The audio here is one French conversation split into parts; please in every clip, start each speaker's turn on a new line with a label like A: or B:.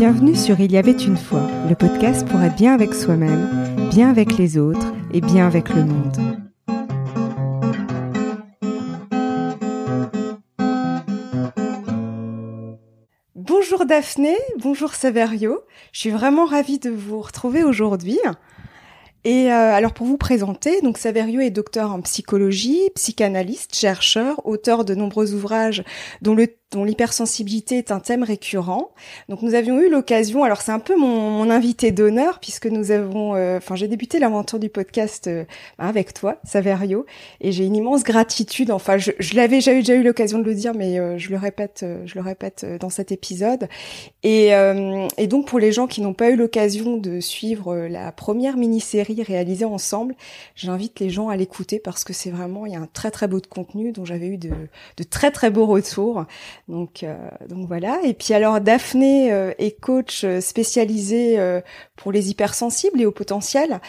A: Bienvenue sur Il y avait une fois, le podcast pour être bien avec soi-même, bien avec les autres et bien avec le monde. Bonjour Daphné, bonjour Saverio. Je suis vraiment ravie de vous retrouver aujourd'hui. Et euh, alors pour vous présenter, donc Saverio est docteur en psychologie, psychanalyste, chercheur, auteur de nombreux ouvrages dont le dont l'hypersensibilité est un thème récurrent. Donc nous avions eu l'occasion, alors c'est un peu mon, mon invité d'honneur puisque nous avons, euh, enfin j'ai débuté l'aventure du podcast euh, avec toi, Saverio, et j'ai une immense gratitude. Enfin je, je l'avais déjà eu l'occasion de le dire, mais euh, je le répète, je le répète dans cet épisode. Et, et donc pour les gens qui n'ont pas eu l'occasion de suivre la première mini-série réalisée ensemble, j'invite les gens à l'écouter parce que c'est vraiment il y a un très très beau de contenu dont j'avais eu de, de très très beaux retours. Donc, euh, donc voilà. Et puis alors Daphné euh, est coach euh, spécialisée pour les hypersensibles et au potentiel.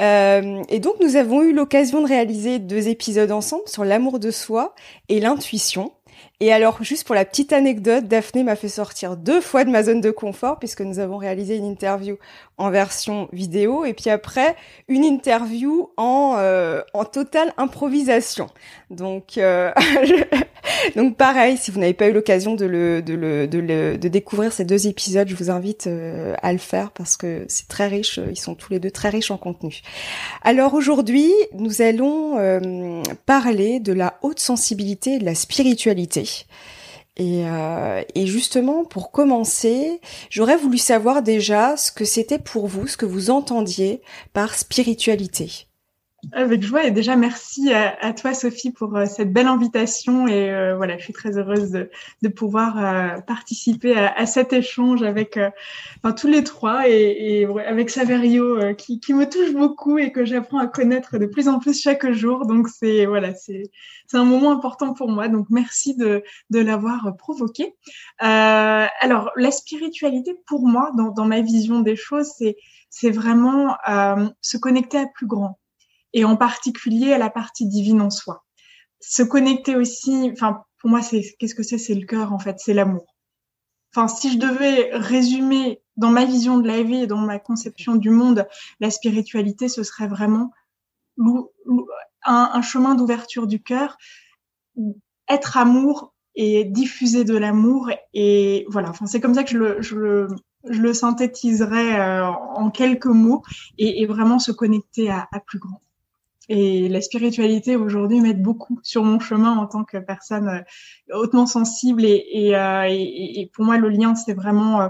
A: et donc nous avons eu l'occasion de réaliser deux épisodes ensemble sur l'amour de soi et l'intuition. Et alors, juste pour la petite anecdote, Daphné m'a fait sortir deux fois de ma zone de confort puisque nous avons réalisé une interview en version vidéo et puis après une interview en euh, en totale improvisation. Donc euh, donc pareil, si vous n'avez pas eu l'occasion de le de le de le de découvrir ces deux épisodes, je vous invite euh, à le faire parce que c'est très riche. Ils sont tous les deux très riches en contenu. Alors aujourd'hui, nous allons parler de la haute sensibilité et de la spiritualité. Et, euh, et, justement, pour commencer, j'aurais voulu savoir déjà ce que c'était pour vous, ce que vous entendiez par spiritualité.
B: Avec joie. Et déjà merci à, toi Sophie pour euh, cette belle invitation. Et euh, voilà je suis très heureuse de, de pouvoir euh, participer à, à, cet échange avec enfin, tous les trois. Et, et avec Saverio qui, qui, me touche beaucoup et que j'apprends à connaître de plus en plus chaque jour. Donc c'est voilà c'est c'est un moment important pour moi. Donc merci de, de l'avoir provoqué. Alors la spiritualité pour moi dans, dans ma vision des choses c'est c'est vraiment se connecter à plus grand et en particulier à la partie divine en soi. Se connecter aussi, enfin pour moi c'est qu'est-ce que c'est? C'est le cœur en fait, c'est l'amour. Enfin si je devais résumer dans ma vision de la vie et dans ma conception du monde, la spiritualité ce serait vraiment un, chemin d'ouverture du cœur, être amour et diffuser de l'amour et voilà. Enfin c'est comme ça que je le, je le je le synthétiserais euh, en quelques mots et, vraiment se connecter à plus grand. Et la spiritualité aujourd'hui m'aide beaucoup sur mon chemin en tant que personne euh, hautement sensible. Euh, et, pour moi, le lien, c'est vraiment euh,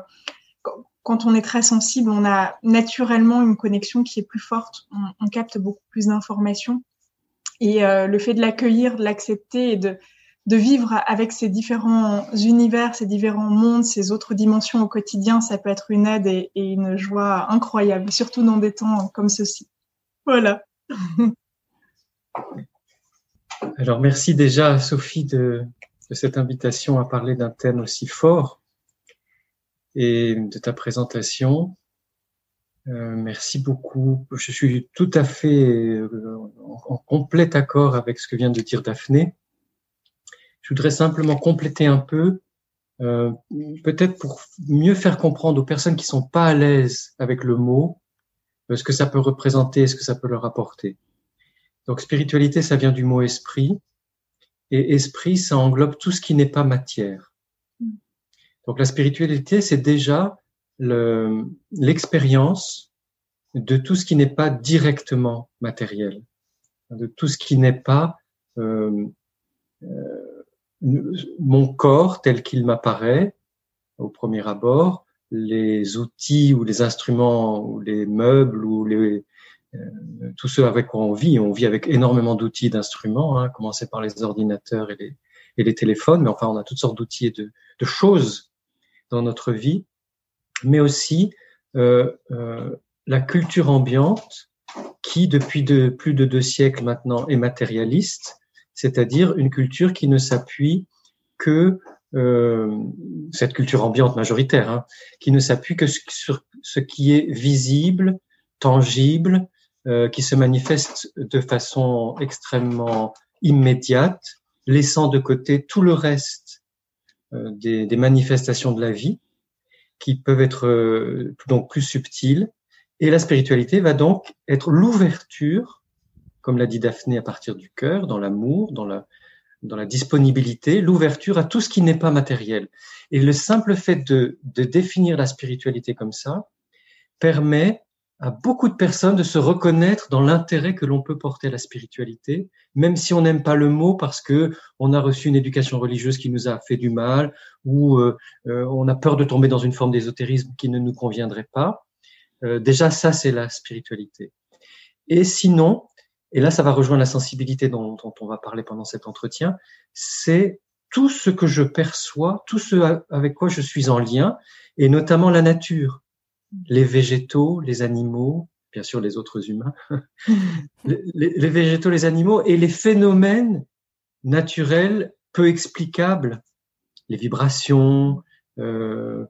B: quand on est très sensible, on a naturellement une connexion qui est plus forte. On, capte beaucoup plus d'informations. Et le fait de l'accueillir, de l'accepter et de, de vivre avec ces différents univers, ces différents mondes, ces autres dimensions au quotidien, ça peut être une aide et, et une joie incroyable, surtout dans des temps comme ceci. Voilà.
C: Alors merci déjà Sophie de, cette invitation à parler d'un thème aussi fort et de ta présentation. Euh, merci beaucoup. Je suis tout à fait euh, en, complet accord avec ce que vient de dire Daphné. Je voudrais simplement compléter un peu, euh, peut-être pour mieux faire comprendre aux personnes qui sont pas à l'aise avec le mot, ce que ça peut représenter, ce que ça peut leur apporter. Donc spiritualité, ça vient du mot esprit. Et esprit, ça englobe tout ce qui n'est pas matière. Donc la spiritualité, c'est déjà l'expérience de tout ce qui n'est pas directement matériel, de tout ce qui n'est pas euh, euh, mon corps tel qu'il m'apparaît au premier abord, les outils ou les instruments ou les meubles ou les, tous ceux avec quoi on vit. On vit avec énormément d'outils, d'instruments, hein, commencer par les ordinateurs et les, et les téléphones, mais enfin, on a toutes sortes d'outils et de, de, choses dans notre vie, mais aussi euh, euh, la culture ambiante qui, depuis de, plus de deux siècles maintenant, est matérialiste, c'est-à-dire une culture qui ne s'appuie que euh, cette culture ambiante majoritaire, hein, qui ne s'appuie que sur ce qui est visible, tangible, euh, qui se manifeste de façon extrêmement immédiate, laissant de côté tout le reste euh, des, des, manifestations de la vie. qui peuvent être euh, donc plus subtiles. Et la spiritualité va donc être l'ouverture, comme l'a dit Daphné, à partir du cœur, dans l'amour, dans la, dans la disponibilité, l'ouverture à tout ce qui n'est pas matériel. Et le simple fait de, de définir la spiritualité comme ça permet à beaucoup de personnes de se reconnaître dans l'intérêt que l'on peut porter à la spiritualité, même si on n'aime pas le mot parce que on a reçu une éducation religieuse qui nous a fait du mal ou euh, euh, on a peur de tomber dans une forme d'ésotérisme qui ne nous conviendrait pas. Euh, déjà, ça, c'est la spiritualité. Et sinon, et là, ça va rejoindre la sensibilité dont, dont on va parler pendant cet entretien, c'est tout ce que je perçois, tout ce avec quoi je suis en lien, et notamment la nature les végétaux, les animaux, bien sûr les autres humains, les, végétaux, les animaux et les phénomènes naturels peu explicables, les vibrations, euh,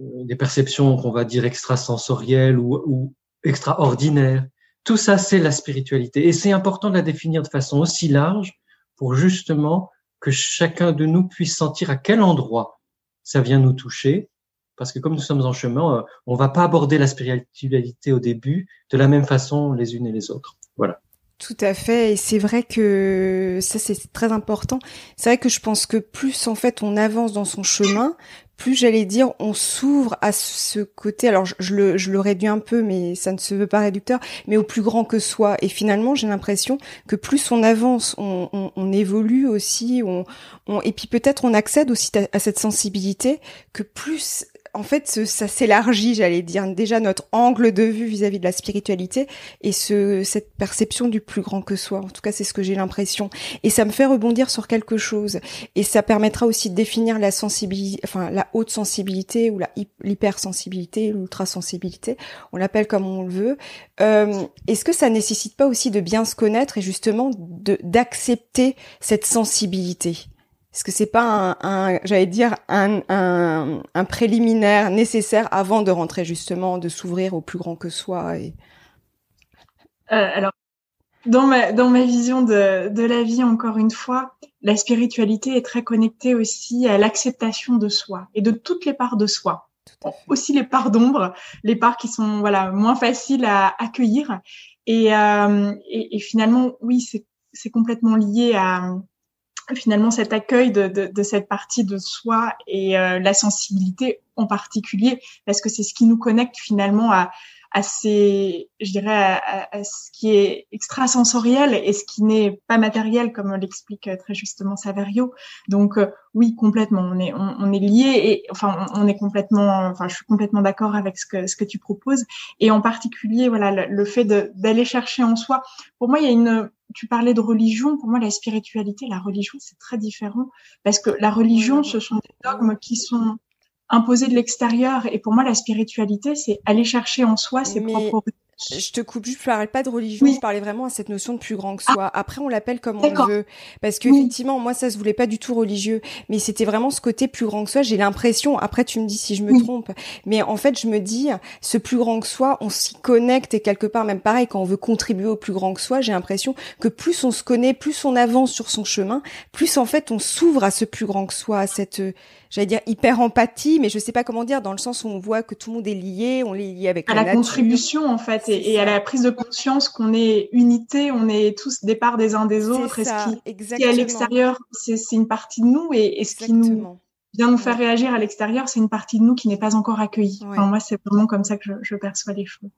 C: des perceptions qu'on va dire extrasensorielles ou, ou extraordinaires. Tout ça, c'est la spiritualité. Et c'est important de la définir de façon aussi large pour justement que chacun de nous puisse sentir à quel endroit ça vient nous toucher parce que comme nous sommes en chemin, euh, on va pas aborder la spiritualité au début de la même façon les unes et les autres. Voilà.
A: Tout à fait, et c'est vrai que ça c'est très important. C'est vrai que je pense que plus en fait on avance dans son chemin, plus j'allais dire on s'ouvre à ce côté. Alors je, le, je le réduis un peu, mais ça ne se veut pas réducteur, mais au plus grand que soi. Et finalement j'ai l'impression que plus on avance, on, on, on évolue aussi, on, on et puis peut-être on accède aussi à cette sensibilité que plus en fait, ça s'élargit, j'allais dire, déjà notre angle de vue vis-à-vis de la spiritualité et ce, cette perception du plus grand que soi. En tout cas, c'est ce que j'ai l'impression. Et ça me fait rebondir sur quelque chose. Et ça permettra aussi de définir la haute sensibilité ou la l'hypersensibilité, l'ultrasensibilité. On l'appelle comme on le veut. Euh, Est-ce que ça nécessite pas aussi de bien se connaître et justement d'accepter cette sensibilité? Est-ce que c'est pas un, j'allais dire un, un, un, préliminaire nécessaire avant de rentrer justement, de s'ouvrir au plus grand que soi et...
B: Euh, alors, dans ma dans ma vision de de la vie, encore une fois, la spiritualité est très connectée aussi à l'acceptation de soi et de toutes les parts de soi, aussi les parts d'ombre, les parts qui sont voilà moins faciles à accueillir. Et euh, et, et finalement, oui, c'est complètement lié à finalement cet accueil de, cette partie de soi et euh, la sensibilité en particulier, parce que c'est ce qui nous connecte finalement à, à ces, je dirais, à, à, ce qui est extrasensoriel et ce qui n'est pas matériel, comme l'explique très justement Saverio. Donc euh, oui, complètement, on est on, on est lié et enfin on, est complètement, enfin je suis complètement d'accord avec ce que ce que tu proposes et en particulier voilà le, le fait d'aller chercher en soi. Pour moi, il y a une tu parlais de religion. Pour moi, la spiritualité, la religion, c'est très différent parce que la religion, ce sont des dogmes qui sont imposés de l'extérieur. Et pour moi, la spiritualité, c'est aller chercher en soi ses propres
A: je te coupe juste, je parlais pas de religion, je parlais vraiment à cette notion de plus grand que soi. Ah. Après, on l'appelle comme on le veut. Parce que, effectivement, moi, ça se voulait pas du tout religieux. Mais c'était vraiment ce côté plus grand que soi. J'ai l'impression, après, tu me dis si je me trompe. Mais en fait, je me dis, ce plus grand que soi, on s'y connecte et quelque part, même pareil, quand on veut contribuer au plus grand que soi, j'ai l'impression que plus on se connaît, plus on avance sur son chemin, plus en fait, on s'ouvre à ce plus grand que soi, à cette, j'allais dire hyper empathie, mais je sais pas comment dire, dans le sens où on voit que tout le monde est lié, on est lié avec
B: à la, contribution en fait, et, à la prise de conscience qu'on est unité, on est tous des parts des uns des autres, et ce qui, est à l'extérieur, c'est une partie de nous, et, ce qui nous vient nous faire réagir à l'extérieur, c'est une partie de nous qui n'est pas encore accueillie. moi, c'est vraiment comme ça que je, perçois les choses.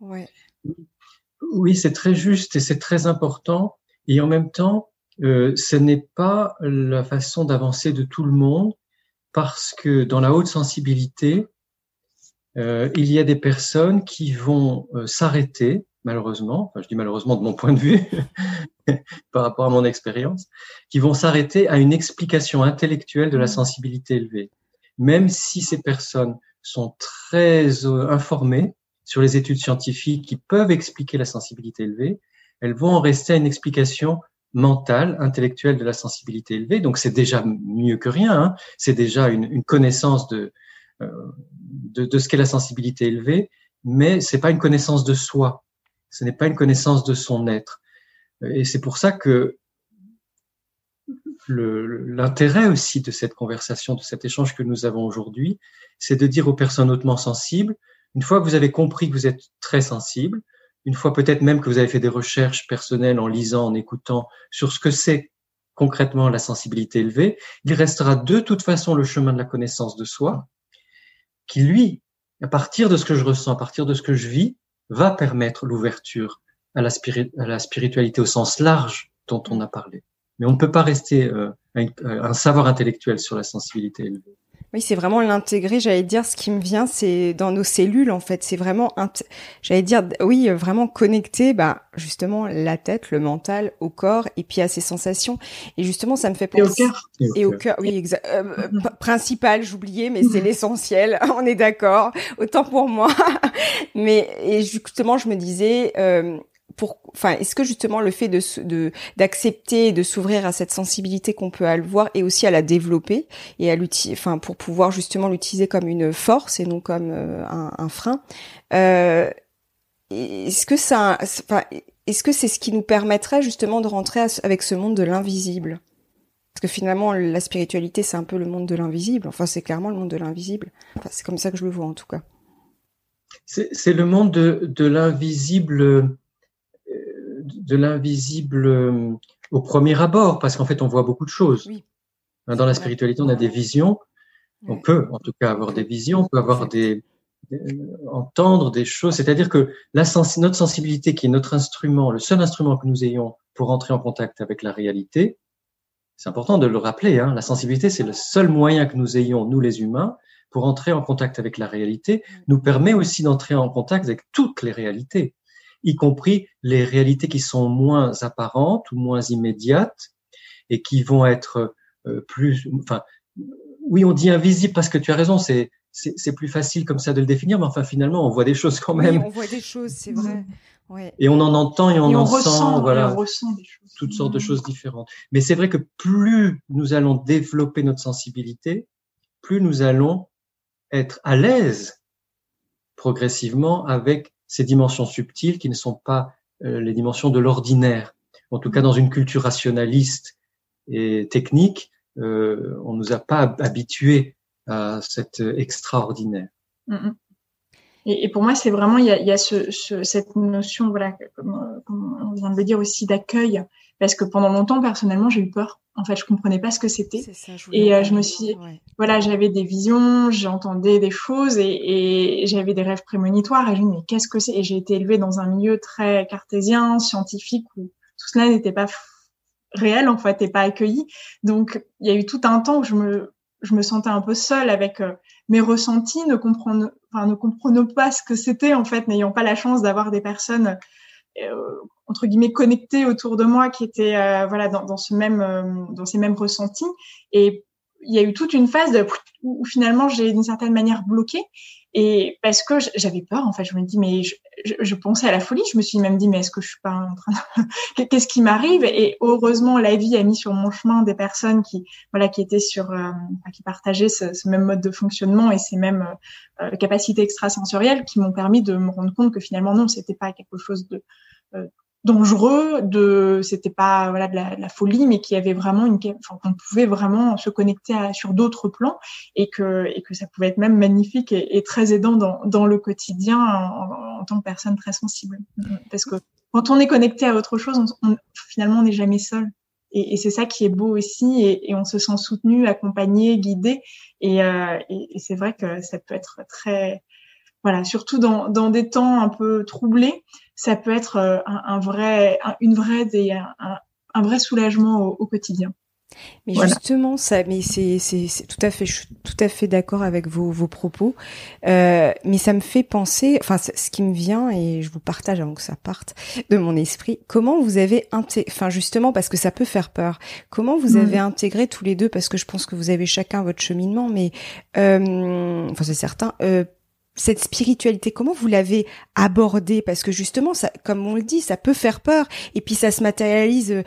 C: Oui, c'est très juste et c'est très important, et en même temps, euh, ce n'est pas la façon d'avancer de tout le monde parce que dans la haute sensibilité, euh, il y a des personnes qui vont euh, s'arrêter, malheureusement, enfin, je dis malheureusement de mon point de vue, par rapport à mon expérience, qui vont s'arrêter à une explication intellectuelle de la sensibilité élevée. Même si ces personnes sont très euh, informées sur les études scientifiques qui peuvent expliquer la sensibilité élevée, elles vont en rester à une explication mentale, intellectuelle de la sensibilité élevée. Donc c'est déjà mieux que rien. Hein. C'est déjà une, une connaissance de, de, de, ce qu'est la sensibilité élevée, mais c'est pas une connaissance de soi. Ce n'est pas une connaissance de son être. Et c'est pour ça que l'intérêt aussi de cette conversation, de cet échange que nous avons aujourd'hui, c'est de dire aux personnes hautement sensibles, une fois que vous avez compris que vous êtes très sensible, une fois peut-être même que vous avez fait des recherches personnelles en lisant, en écoutant sur ce que c'est concrètement la sensibilité élevée, il restera de toute façon le chemin de la connaissance de soi, qui lui, à partir de ce que je ressens, à partir de ce que je vis, va permettre l'ouverture à, la spiritualité au sens large dont on a parlé. Mais on ne peut pas rester euh, un savoir intellectuel sur la sensibilité élevée.
A: Oui, c'est vraiment l'intégrer. J'allais dire, ce qui me vient, c'est dans nos cellules, en fait. C'est vraiment, j'allais dire, oui, vraiment connecter, bah, justement, la tête, le mental au corps et puis à ses sensations. Et justement, ça me fait
B: penser. Et au cœur.
A: Et au cœur, oui, exact. Euh, euh, principal, j'oubliais, mais c'est l'essentiel. On est d'accord. Autant pour moi. mais, et justement, je me disais, euh, enfin, est-ce que justement le fait de d'accepter, de s'ouvrir à cette sensibilité qu'on peut avoir et aussi à la développer et à l'utiliser, enfin, pour pouvoir justement l'utiliser comme une force et non comme euh, un, frein. Euh, est-ce que ça, enfin, est-ce que c'est ce qui nous permettrait justement de rentrer avec ce monde de l'invisible? Parce que finalement, la spiritualité, c'est un peu le monde de l'invisible. Enfin, c'est clairement le monde de l'invisible. Enfin, c'est comme ça que je le vois en tout cas.
C: C'est le monde de, de l'invisible de l'invisible euh, au premier abord, parce qu'en fait, on voit beaucoup de choses. Hein, dans la spiritualité, on a des visions. On peut, en tout cas, avoir des visions, on peut avoir des, entendre des choses. C'est-à-dire que la notre sensibilité, qui est notre instrument, le seul instrument que nous ayons pour entrer en contact avec la réalité, c'est important de le rappeler. Hein, la sensibilité, c'est le seul moyen que nous ayons, nous les humains, pour entrer en contact avec la réalité, nous permet aussi d'entrer en contact avec toutes les réalités y compris les réalités qui sont moins apparentes ou moins immédiates et qui vont être euh, plus, enfin, oui, on dit invisible parce que tu as raison, c'est c'est plus facile comme ça de le définir, mais enfin finalement on voit des choses quand même. Oui,
A: on voit des choses, c'est vrai.
C: Ouais. Et on en entend et on en sent, voilà, toutes sortes de choses différentes. Mais c'est vrai que plus nous allons développer notre sensibilité, plus nous allons être à l'aise progressivement avec ces dimensions subtiles qui ne sont pas euh, les dimensions de l'ordinaire. En tout cas, dans une culture rationaliste et technique, euh, on nous a pas habitués à cet extraordinaire.
B: Mm, mm. Et, pour moi, c'est vraiment il y a, cette notion, voilà, comme, comme, on vient de le dire aussi, d'accueil, parce que pendant longtemps, personnellement, j'ai eu peur. En fait, je comprenais pas ce que c'était. Et euh, je me suis, voilà, j'avais des visions, j'entendais des choses et, et j'avais des rêves prémonitoires. Et je me disais, mais qu'est-ce que c'est? Et j'ai été élevée dans un milieu très cartésien, scientifique, où tout cela n'était pas réel, en fait, et pas accueilli. Donc, il y a eu tout un temps où je me, je me sentais un peu seule avec euh, mes ressentis, ne comprenant, enfin, ne comprenant pas ce que c'était, en fait, n'ayant pas la chance d'avoir des personnes euh, entre guillemets connectés autour de moi qui étaient euh, voilà dans, dans, ce même euh, dans ces mêmes ressentis. Et il y a eu toute une phase où, finalement j'ai d'une certaine manière bloqué et parce que j'avais peur en fait. Je me dis mais je, je, pensais à la folie. Je me suis même dit mais est-ce que je suis pas en train de... qu'est-ce qui m'arrive? Et heureusement la vie a mis sur mon chemin des personnes qui voilà qui étaient sur euh, qui partageaient ce, ce, même mode de fonctionnement et ces mêmes euh, capacités extrasensorielles qui m'ont permis de me rendre compte que finalement non c'était pas quelque chose de euh, dangereux, de c'était pas voilà de la, folie, mais qu'il y avait vraiment une, qu'on pouvait vraiment se connecter sur d'autres plans et que et que ça pouvait être même magnifique et, et très aidant dans, dans le quotidien en, tant que personne très sensible. Parce que quand on est connecté à autre chose, on, finalement on n'est jamais seul. Et, et c'est ça qui est beau aussi, et, et, on se sent soutenu, accompagné, guidé. Et, euh, et c'est vrai que ça peut être très voilà, surtout dans, dans des temps un peu troublés, ça peut être euh, un, un vrai, une vraie des, un, un vrai soulagement au, au quotidien.
A: Mais justement, ça, mais c'est, c'est, tout à fait, je suis tout à fait d'accord avec vos, vos propos. Euh, mais ça me fait penser, enfin, ce qui me vient et je vous partage avant que ça parte de mon esprit. Comment vous avez intégré, enfin, justement parce que ça peut faire peur. Comment vous avez intégré tous les deux, parce que je pense que vous avez chacun votre cheminement, mais euh, enfin, c'est certain. Euh, cette spiritualité, comment vous l'avez abordée? Parce que justement, ça, comme on le dit, ça peut faire peur, et puis ça se matérialise euh,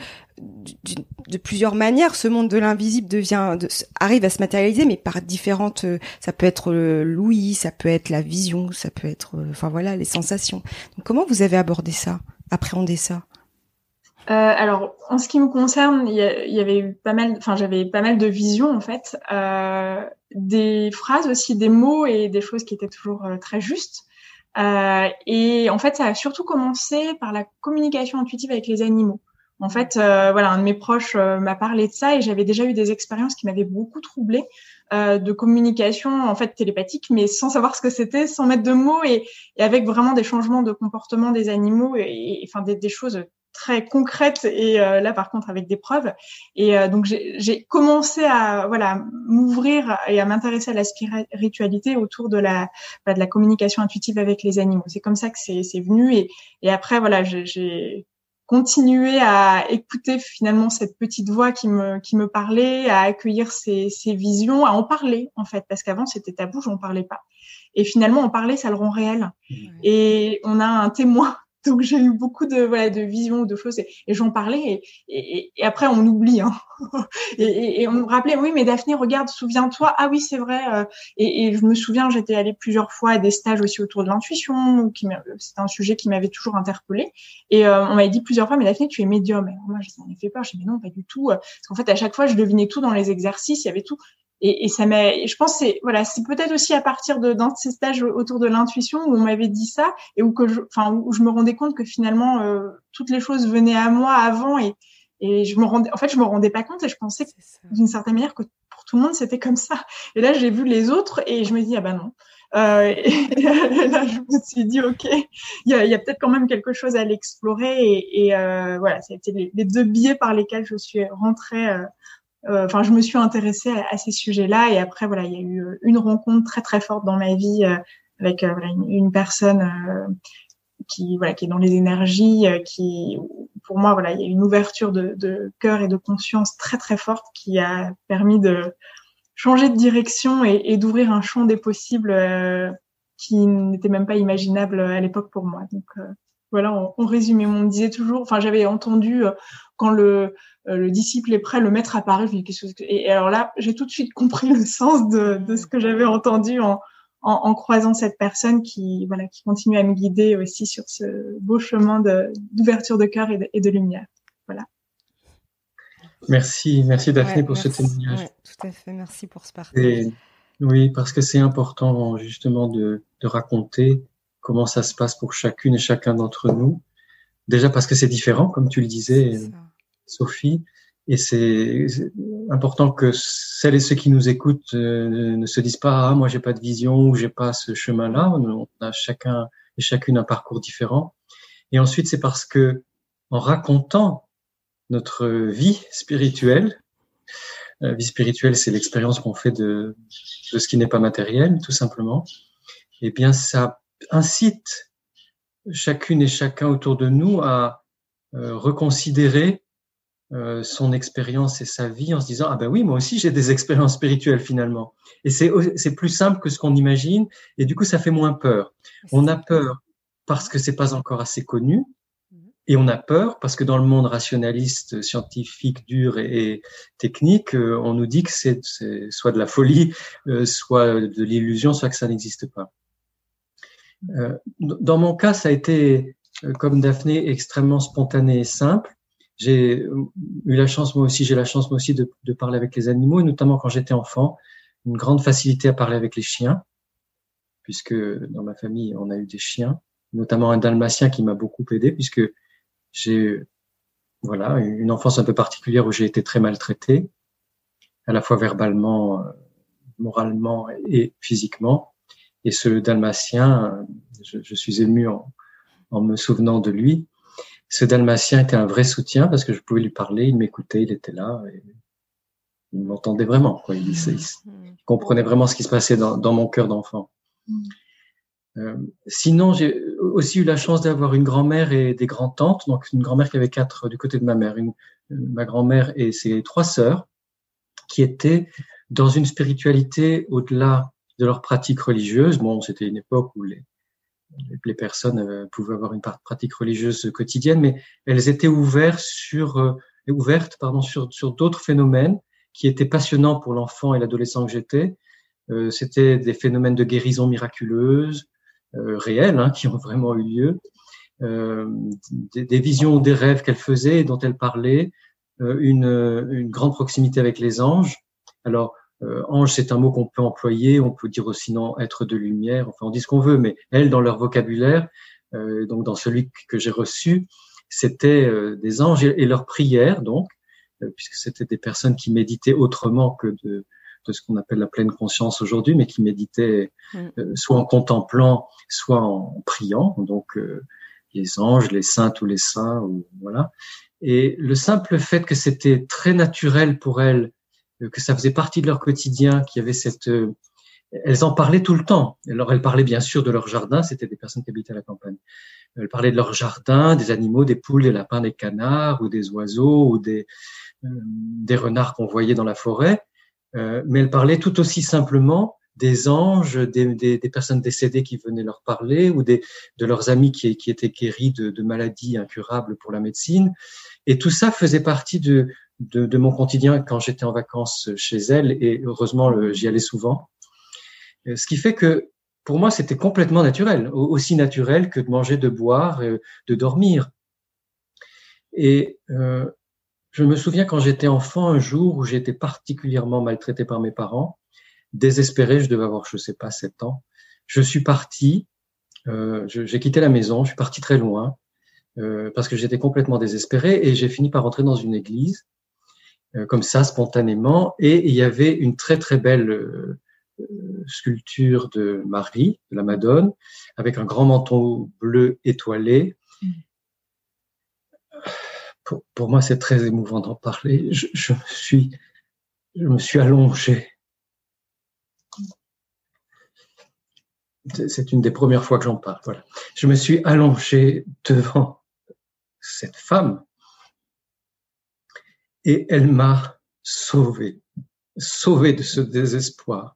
A: de, plusieurs manières. Ce monde de l'invisible devient, arrive à se matérialiser, mais par différentes. Euh, ça peut être l'ouïe, ça peut être la vision, ça peut être, euh, enfin voilà, les sensations. Comment vous avez abordé ça, appréhendé ça?
B: Euh, alors, en ce qui me concerne, il y, avait pas mal, enfin, j'avais pas mal de visions en fait, euh, des phrases aussi, des mots et des choses qui étaient toujours euh, très justes. Euh, et en fait, ça a surtout commencé par la communication intuitive avec les animaux. En fait, euh, voilà, un de mes proches m'a parlé de ça et j'avais déjà eu des expériences qui m'avaient beaucoup troublée de communication en fait télépathique, mais sans savoir ce que c'était, sans mettre de mots et, et, avec vraiment des changements de comportement des animaux et, enfin des choses très concrète et euh, là par contre avec des preuves. Et euh, donc j'ai commencé à voilà m'ouvrir et à m'intéresser à la spiritualité autour de la bah, de la communication intuitive avec les animaux. C'est comme ça que c'est venu. Et, et après voilà j'ai continué à écouter finalement cette petite voix qui me qui me parlait à accueillir ces, ces visions à en parler en fait. Parce qu'avant c'était tabou j'en parlais pas. Et finalement en parler ça le rend réel. Et on a un témoin donc j'ai eu beaucoup de voilà de visions, de choses et, j'en parlais et, après on oublie hein. et, on me rappelait oui mais Daphné regarde souviens-toi. Ah oui c'est vrai euh, et, je me souviens j'étais allée plusieurs fois à des stages aussi autour de l'intuition qui c'est un sujet qui m'avait toujours interpellée. Et euh, on m'avait dit plusieurs fois mais Daphné tu es médium. Et moi ça m'avait fait peur je dit mais non pas du tout parce qu'en fait à chaque fois je devinais tout dans les exercices il y avait tout et, et ça m'a, je pense c'est voilà, c'est peut-être aussi à partir de dans ces stages autour de l'intuition où on m'avait dit ça et où que je, enfin où je me rendais compte que finalement euh, toutes les choses venaient à moi avant et et je me rendais, en fait, je me rendais pas compte et je pensais d'une certaine manière que pour tout le monde c'était comme ça. Et là, j'ai vu les autres et je me dis ah ben non. Euh, et là, je me suis dit ok, il y a, y a peut-être quand même quelque chose à l'explorer et, et euh, voilà, c'était les, les, deux biais par lesquels je suis rentrée euh, euh, enfin, je me suis intéressée à, ces sujets-là et après, voilà, il y a eu euh, une rencontre très très forte dans ma vie euh, avec voilà, une, personne qui voilà qui est dans les énergies, qui pour moi voilà, il y a une ouverture de, de cœur et de conscience très très forte qui a permis de changer de direction et, et d'ouvrir un champ des possibles qui n'était même pas imaginable à l'époque pour moi. Donc voilà, en, en, résumé, on me disait toujours, enfin j'avais entendu quand le euh, le disciple est prêt, le maître apparaît. Je dis, que... Et alors là, j'ai tout de suite compris le sens de, de ce que j'avais entendu en, en, en, croisant cette personne qui, voilà, qui continue à me guider aussi sur ce beau chemin d'ouverture de, cœur et de, et de, lumière. Voilà.
C: Merci, merci Daphné pour ce témoignage. Ouais,
A: tout à fait, merci pour ce partage.
C: oui, parce que c'est important justement de, de raconter comment ça se passe pour chacune et chacun d'entre nous. Déjà parce que c'est différent, comme tu le disais. Sophie. Et c'est important que celles et ceux qui nous écoutent euh, ne se disent pas ah moi j'ai pas de vision ou j'ai pas ce chemin-là. On a chacun et chacune un parcours différent. Et ensuite c'est parce que en racontant notre vie spirituelle, euh, vie spirituelle c'est l'expérience qu'on fait de, de ce qui n'est pas matériel tout simplement. Et eh bien ça incite chacune et chacun autour de nous à euh, reconsidérer euh, son expérience et sa vie en se disant ah ben oui moi aussi j'ai des expériences spirituelles finalement. Et c'est c'est plus simple que ce qu'on imagine et du coup ça fait moins peur. On a peur parce que c'est pas encore assez connu mhm. et on a peur parce que dans le monde rationaliste scientifique dur et, technique euh, on nous dit que c'est soit de la folie euh, soit de l'illusion soit que ça n'existe pas. Dans mon cas ça a été comme Daphné extrêmement spontané et simple j'ai eu la chance, moi aussi, j'ai la chance, moi aussi, de, de, parler avec les animaux, et notamment quand j'étais enfant, une grande facilité à parler avec les chiens, puisque dans ma famille, on a eu des chiens, notamment un dalmatien qui m'a beaucoup aidé, puisque j'ai voilà une enfance un peu particulière où j'ai été très maltraité, à la fois verbalement, moralement et physiquement. Et ce dalmatien, je, je suis ému en, en me souvenant de lui, ce dalmatien était un vrai soutien parce que je pouvais lui parler, il m'écoutait, il était là, et il m'entendait vraiment. Quoi. Il, comprenait vraiment ce qui se passait dans, dans mon cœur d'enfant. Euh, sinon, j'ai aussi eu la chance d'avoir une grand-mère et des grands-tantes. Donc, une grand-mère qui avait quatre du côté de ma mère, une, ma grand-mère et ses trois sœurs, qui étaient dans une spiritualité au-delà de leur pratique religieuse. Bon, c'était une époque où les, les personnes euh, pouvaient avoir une pratique religieuse quotidienne, mais elles étaient ouvertes sur, euh, ouvertes, pardon, sur, d'autres phénomènes qui étaient passionnants pour l'enfant et l'adolescent que j'étais. Euh, C'était des phénomènes de guérison miraculeuse, réels, hein, qui ont vraiment eu lieu. des, des, visions, des rêves qu'elle faisait et dont elle parlait, euh, une, une, grande proximité avec les anges. Alors, euh, ange, c'est un mot qu'on peut employer, on peut dire aussi non, être de lumière, enfin on dit ce qu'on veut, mais elles, dans leur vocabulaire, donc dans celui que j'ai reçu, c'était des anges et, leurs prières, donc, puisque c'était des personnes qui méditaient autrement que de, de ce qu'on appelle la pleine conscience aujourd'hui, mais qui méditaient mm. soit en contemplant, soit en priant. Donc, les anges, les saints, tous les saints, ou, voilà. Et le simple fait que c'était très naturel pour elles, euh, que ça faisait partie de leur quotidien, qu'il y avait cette, euh, elles en parlaient tout le temps. Alors elles parlaient bien sûr de leur jardin, c'était des personnes qui habitaient à la campagne. Elles parlaient de leur jardin, des animaux, des poules, des lapins, des canards, ou des oiseaux, ou des, euh, renards qu'on voyait dans la forêt. mais elles parlaient tout aussi simplement des anges, des, personnes décédées qui venaient leur parler ou de leurs amis qui, qui étaient guéris de, de, maladies incurables pour la médecine. Et tout ça faisait partie de, de, de mon quotidien quand j'étais en vacances chez elles et heureusement j'y allais souvent. Euh, ce qui fait que pour moi c'était complètement naturel, aussi naturel que de manger, de boire, euh, de dormir. Et euh, je me souviens quand j'étais enfant un jour où j'étais particulièrement maltraité par mes parents désespéré, je devais avoir, je sais pas, sept ans. Je suis parti, euh, j'ai quitté la maison, je suis parti très loin euh, parce que j'étais complètement désespéré et j'ai fini par rentrer dans une église comme ça spontanément et il y avait une très très belle euh, sculpture de Marie, de la Madone, avec un grand manteau bleu étoilé. Pour, pour moi, c'est très émouvant d'en parler. Je, je, me suis, je me suis allongé c'est une des premières fois que j'en parle. Voilà. Je me suis allongé devant cette femme et elle m'a sauvé, sauvé de ce désespoir.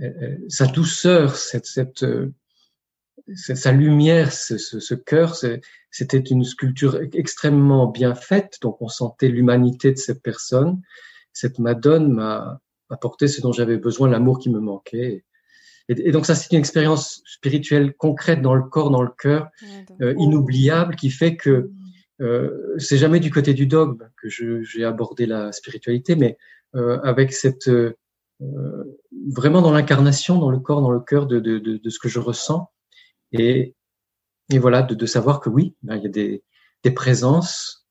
C: Euh, euh, sa douceur, cette, cette, euh, sa lumière, ce, ce, ce cœur, c'était une sculpture extrêmement bien faite, donc on sentait l'humanité de cette personne. Cette Madone m'a apporté ce dont j'avais besoin, l'amour qui me manquait. Et, donc ça, c'est une expérience spirituelle concrète dans le corps, dans le cœur, euh, inoubliable, qui fait que euh, c'est jamais du côté du dogme que j'ai abordé la spiritualité, mais euh, avec cette euh, vraiment dans l'incarnation, dans le corps, dans le cœur de, de, de, de, ce que je ressens, et, et voilà, de, de savoir que oui, ben, il y a des, des présences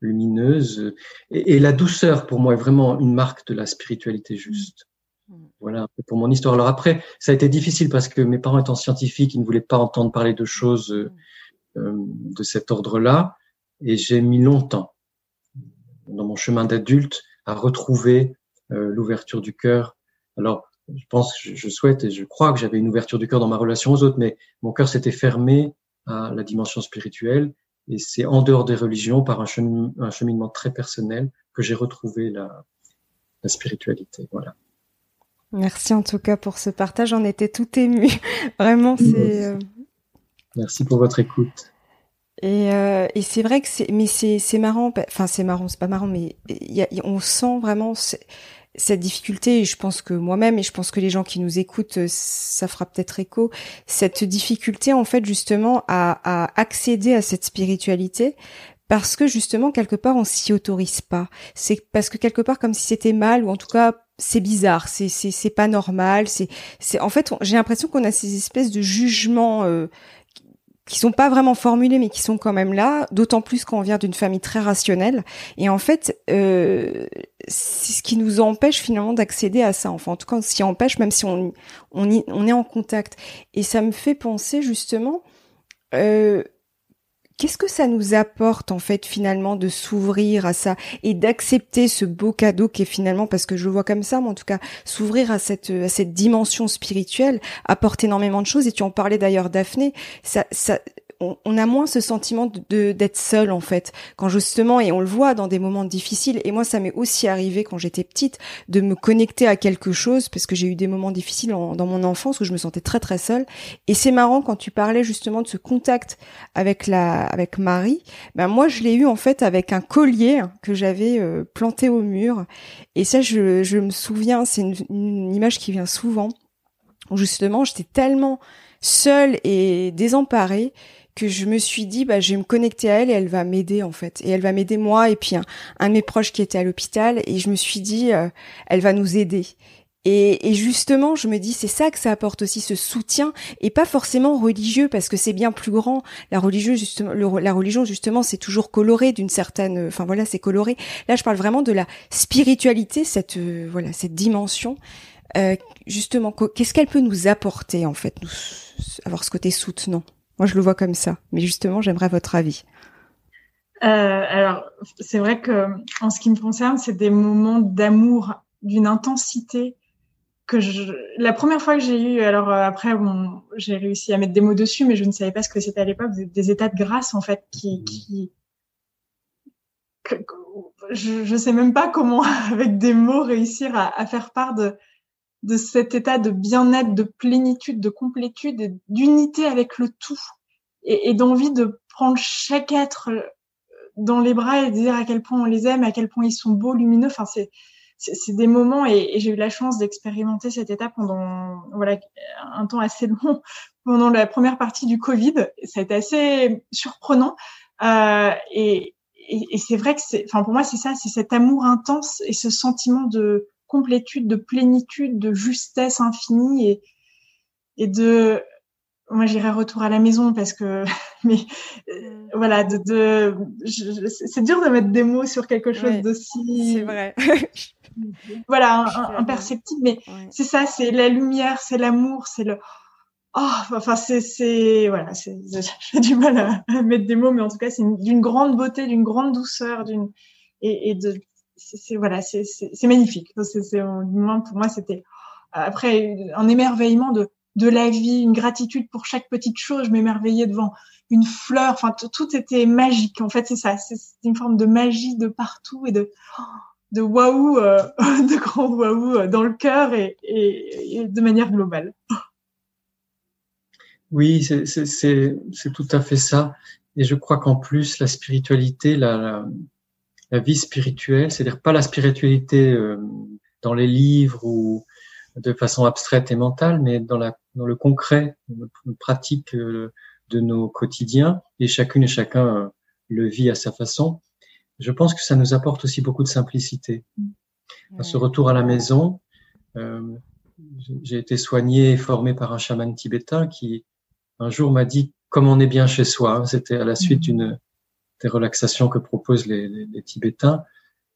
C: lumineuses, et, et, la douceur pour moi est vraiment une marque de la spiritualité juste. Voilà pour mon histoire. Alors après, ça a été difficile parce que mes parents étant scientifiques, ils ne voulaient pas entendre parler de choses euh, euh, de cet ordre-là. Et j'ai mis longtemps dans mon chemin d'adulte à retrouver euh, l'ouverture du cœur. Alors, je pense, je, souhaite et je crois que j'avais une ouverture du cœur dans ma relation aux autres, mais mon cœur s'était fermé à la dimension spirituelle. Et c'est en dehors des religions, par un, un cheminement très personnel, que j'ai retrouvé la, la spiritualité. Voilà.
A: Merci en tout cas pour ce partage. J'en étais tout émue. Vraiment, c'est.
C: Merci pour votre écoute.
A: Et, euh, et c'est vrai que c'est, mais c'est, c'est marrant. Enfin, c'est marrant, c'est pas marrant, mais y a, on sent vraiment cette difficulté. Et je pense que moi-même, et je pense que les gens qui nous écoutent, euh, ça fera peut-être écho. Cette difficulté, en fait, justement, à, à accéder à cette spiritualité, parce que justement quelque part on s'y autorise pas. C'est parce que quelque part comme si c'était mal ou en tout cas c'est bizarre, c'est c'est c'est pas normal, c'est c'est en fait j'ai l'impression qu'on a ces espèces de jugements euh, qui sont pas vraiment formulés mais qui sont quand même là, d'autant plus quand on vient d'une famille très rationnelle. Et en fait euh, c'est ce qui nous empêche finalement d'accéder à ça enfin en tout cas on s'y empêche même si on on, on est en contact. Et ça me fait penser justement euh, Qu'est-ce que ça nous apporte en fait finalement de s'ouvrir à ça et d'accepter ce beau cadeau qui est finalement parce que je le vois comme ça, mais en tout cas s'ouvrir à cette à cette dimension spirituelle apporte énormément de choses. Et tu en parlais d'ailleurs Daphné, ça ça on, a moins ce sentiment de d'être seul en fait. Quand justement et on le voit dans des moments difficiles et moi ça m'est aussi arrivé quand j'étais petite de me connecter à quelque chose parce que j'ai eu des moments difficiles dans mon enfance où je me sentais très très seule. Et c'est marrant quand tu parlais justement de ce contact avec la avec Marie. Ben moi je l'ai eu en fait avec un collier que j'avais euh, planté au mur. Et ça je, je me souviens c'est une, une image qui vient souvent où justement j'étais tellement seule et désemparée que je me suis dit, bah, je vais me connecter à elle et elle va m'aider en fait. Et elle va m'aider moi et puis un, un, de mes proches qui était à l'hôpital. Et je me suis dit, euh, elle va nous aider. Et, et, justement, je me dis, c'est ça que ça apporte aussi ce soutien, et pas forcément religieux, parce que c'est bien plus grand. La religion, justement, la religion, justement, c'est toujours coloré d'une certaine, enfin voilà, c'est coloré. Là, je parle vraiment de la spiritualité, cette euh, voilà, cette dimension. Euh, justement, qu'est-ce qu'elle peut nous apporter en fait, nous, avoir ce côté soutenant? Moi, je le vois comme ça, mais justement, j'aimerais votre avis.
B: Euh, alors, c'est vrai que en ce qui me concerne, c'est des moments d'amour d'une intensité que je, la première fois que j'ai eu, alors euh, après, bon, j'ai réussi à mettre des mots dessus, mais je ne savais pas ce que c'était à l'époque, des, états de grâce en fait, qui, mmh. je, je sais même pas comment, avec des mots, réussir à, à faire part de, de cet état de bien-être, de plénitude, de complétude, et d'unité avec le tout, et, et d'envie de prendre chaque être dans les bras et de dire à quel point on les aime, à quel point ils sont beaux, lumineux. Enfin, c'est c'est des moments et, j'ai eu la chance d'expérimenter cette étape pendant voilà un temps assez long pendant la première partie du Covid. Ça a été assez surprenant euh, et, et, c'est vrai que c'est, enfin pour moi c'est ça, c'est cet amour intense et ce sentiment de complétude, de plénitude, de justesse infinie et, et de moi j'irai retour à la maison parce que mais euh, voilà de, de c'est dur de mettre des mots sur quelque chose d'aussi
A: c'est vrai.
B: Voilà imperceptible mais c'est ça c'est la lumière c'est l'amour c'est le oh enfin c'est c'est voilà c'est j'ai du mal à, mettre des mots mais en tout cas c'est d'une grande beauté d'une grande douceur d'une et, et de c'est voilà c'est magnifique c'est pour moi c'était après un émerveillement de de la vie, une gratitude pour chaque petite chose. Je m'émerveillais devant une fleur. Enfin, tout était magique. En fait, c'est ça. C'est une forme de magie de partout et de de waouh, euh, de grand waouh euh, dans le cœur et, et, de manière globale.
C: Oui, c'est tout à fait ça. Et je crois qu'en plus, la spiritualité, la, vie spirituelle, c'est-à-dire pas la spiritualité euh, dans les livres ou de façon abstraite et mentale, mais dans, la, dans le concret, dans la pratique euh, de nos quotidiens, et chacune et chacun euh, le vit à sa façon. Je pense que ça nous apporte aussi beaucoup de simplicité. À ce retour à la maison, euh, j'ai été soigné et formé par un chaman tibétain qui un jour m'a dit comme on est bien chez soi. C'était à la suite d'une des relaxations que proposent les, les, les Tibétains,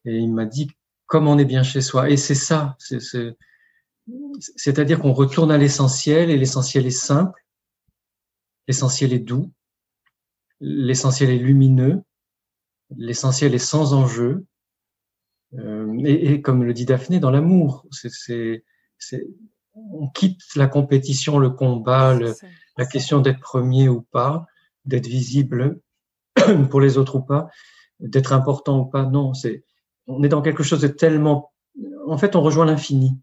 C: et il m'a dit comme on est bien chez soi. Et c'est ça, c'est c'est-à-dire qu'on retourne à l'essentiel et l'essentiel est simple, l'essentiel est doux, l'essentiel est lumineux, l'essentiel est sans enjeu. Euh, et, comme le dit Daphné, dans l'amour, c'est, on quitte la compétition, le combat, la question d'être premier ou pas, d'être visible pour les autres ou pas, d'être important ou pas. Non, c'est, on est dans quelque chose de tellement, en fait, on rejoint l'infini.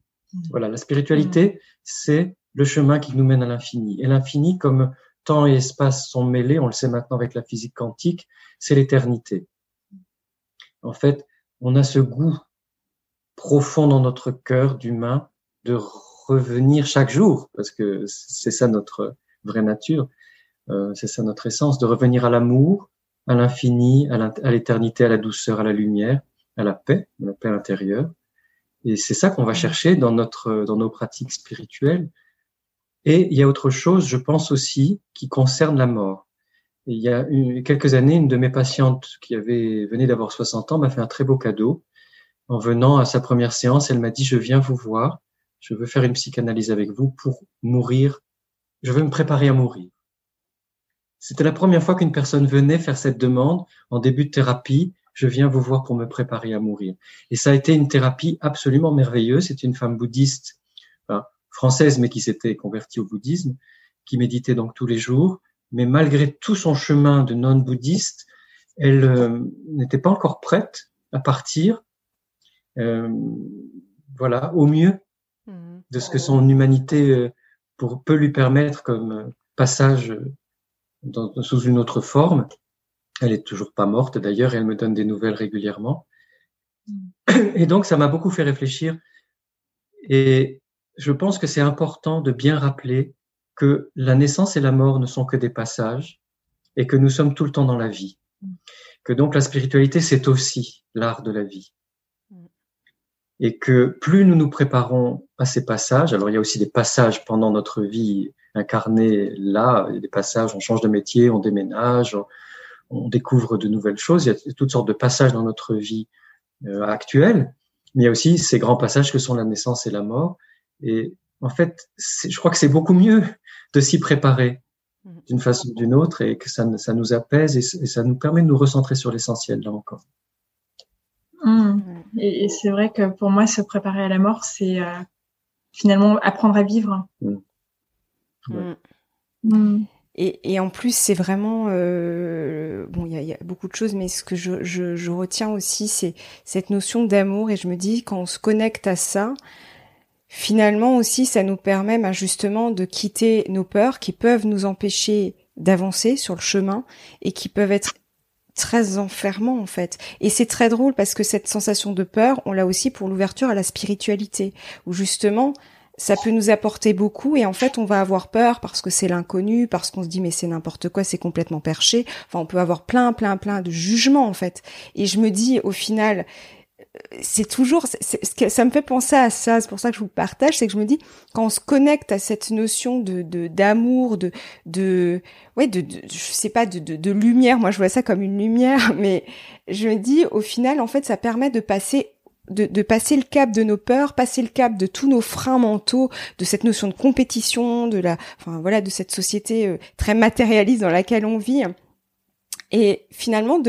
C: Voilà, la spiritualité, c'est le chemin qui nous mène à l'infini. Et l'infini, comme temps et espace sont mêlés, on le sait maintenant avec la physique quantique, c'est l'éternité. En fait, on a ce goût profond dans notre cœur d'humain de revenir chaque jour, parce que c'est ça notre vraie nature, euh, c'est ça notre essence, de revenir à l'amour, à l'infini, à l'éternité, à la douceur, à la lumière, à la paix, à la paix intérieure. Et c'est ça qu'on va chercher dans notre, dans nos pratiques spirituelles. Et il y a autre chose, je pense aussi, qui concerne la mort. il y a quelques années, une de mes patientes qui avait venait d'avoir 60 ans m'a fait un très beau cadeau. En venant à sa première séance, elle m'a dit "Je viens vous voir. Je veux faire une psychanalyse avec vous pour mourir. Je veux me préparer à mourir." C'était la première fois qu'une personne venait faire cette demande en début de thérapie je viens vous voir pour me préparer à mourir. Et ça a été une thérapie absolument merveilleuse. C'est une femme bouddhiste, française, mais qui s'était convertie au bouddhisme, qui méditait donc tous les jours. Mais malgré tout son chemin de non-bouddhiste, elle euh, n'était pas encore prête à partir, euh, voilà, au mieux de ce que son humanité euh, pour, peut lui permettre comme passage sous une autre forme. Elle est toujours pas morte d'ailleurs, elle me donne des nouvelles régulièrement. Et donc ça m'a beaucoup fait réfléchir. Et je pense que c'est important de bien rappeler que la naissance et la mort ne sont que des passages et que nous sommes tout le temps dans la vie. Que donc la spiritualité, c'est aussi l'art de la vie. Et que plus nous nous préparons à ces passages, alors il y a aussi des passages pendant notre vie incarnée là, il y a des passages, on change de métier, on déménage, on, découvre de nouvelles choses, il y a toutes sortes de passages dans notre vie euh, actuelle, mais il y a aussi ces grands passages que sont la naissance et la mort. Et en fait, je crois que c'est beaucoup mieux de s'y préparer mmh. d'une façon ou d'une autre et que ça, ça nous apaise et, ça nous permet de nous recentrer sur l'essentiel là encore.
B: Mmh. Et, c'est vrai que pour moi, se préparer à la mort, c'est euh, finalement apprendre à vivre.
A: Mmh. Et, et, en plus, c'est vraiment euh, bon. Il y a, y a, beaucoup de choses, mais ce que je, je, je retiens aussi, c'est cette notion d'amour. Et je me dis, quand on se connecte à ça, finalement aussi, ça nous permet ben, justement de quitter nos peurs qui peuvent nous empêcher d'avancer sur le chemin et qui peuvent être très enfermants en fait. Et c'est très drôle parce que cette sensation de peur, on l'a aussi pour l'ouverture à la spiritualité, où justement ça peut nous apporter beaucoup et en fait on va avoir peur parce que c'est l'inconnu, parce qu'on se dit mais c'est n'importe quoi, c'est complètement perché. Enfin on peut avoir plein plein plein de jugements en fait. Et je me dis au final c'est toujours, ça me fait penser à ça. C'est pour ça que je vous partage, c'est que je me dis quand on se connecte à cette notion de d'amour, de, de ouais, de, de, je sais pas, de, de, de lumière. Moi, je vois ça comme une lumière, mais je me dis au final, en fait, ça permet de passer de, de, passer le cap de nos peurs, passer le cap de tous nos freins mentaux, de cette notion de compétition, de la, enfin voilà, de cette société euh, très matérialiste dans laquelle on vit. Et finalement,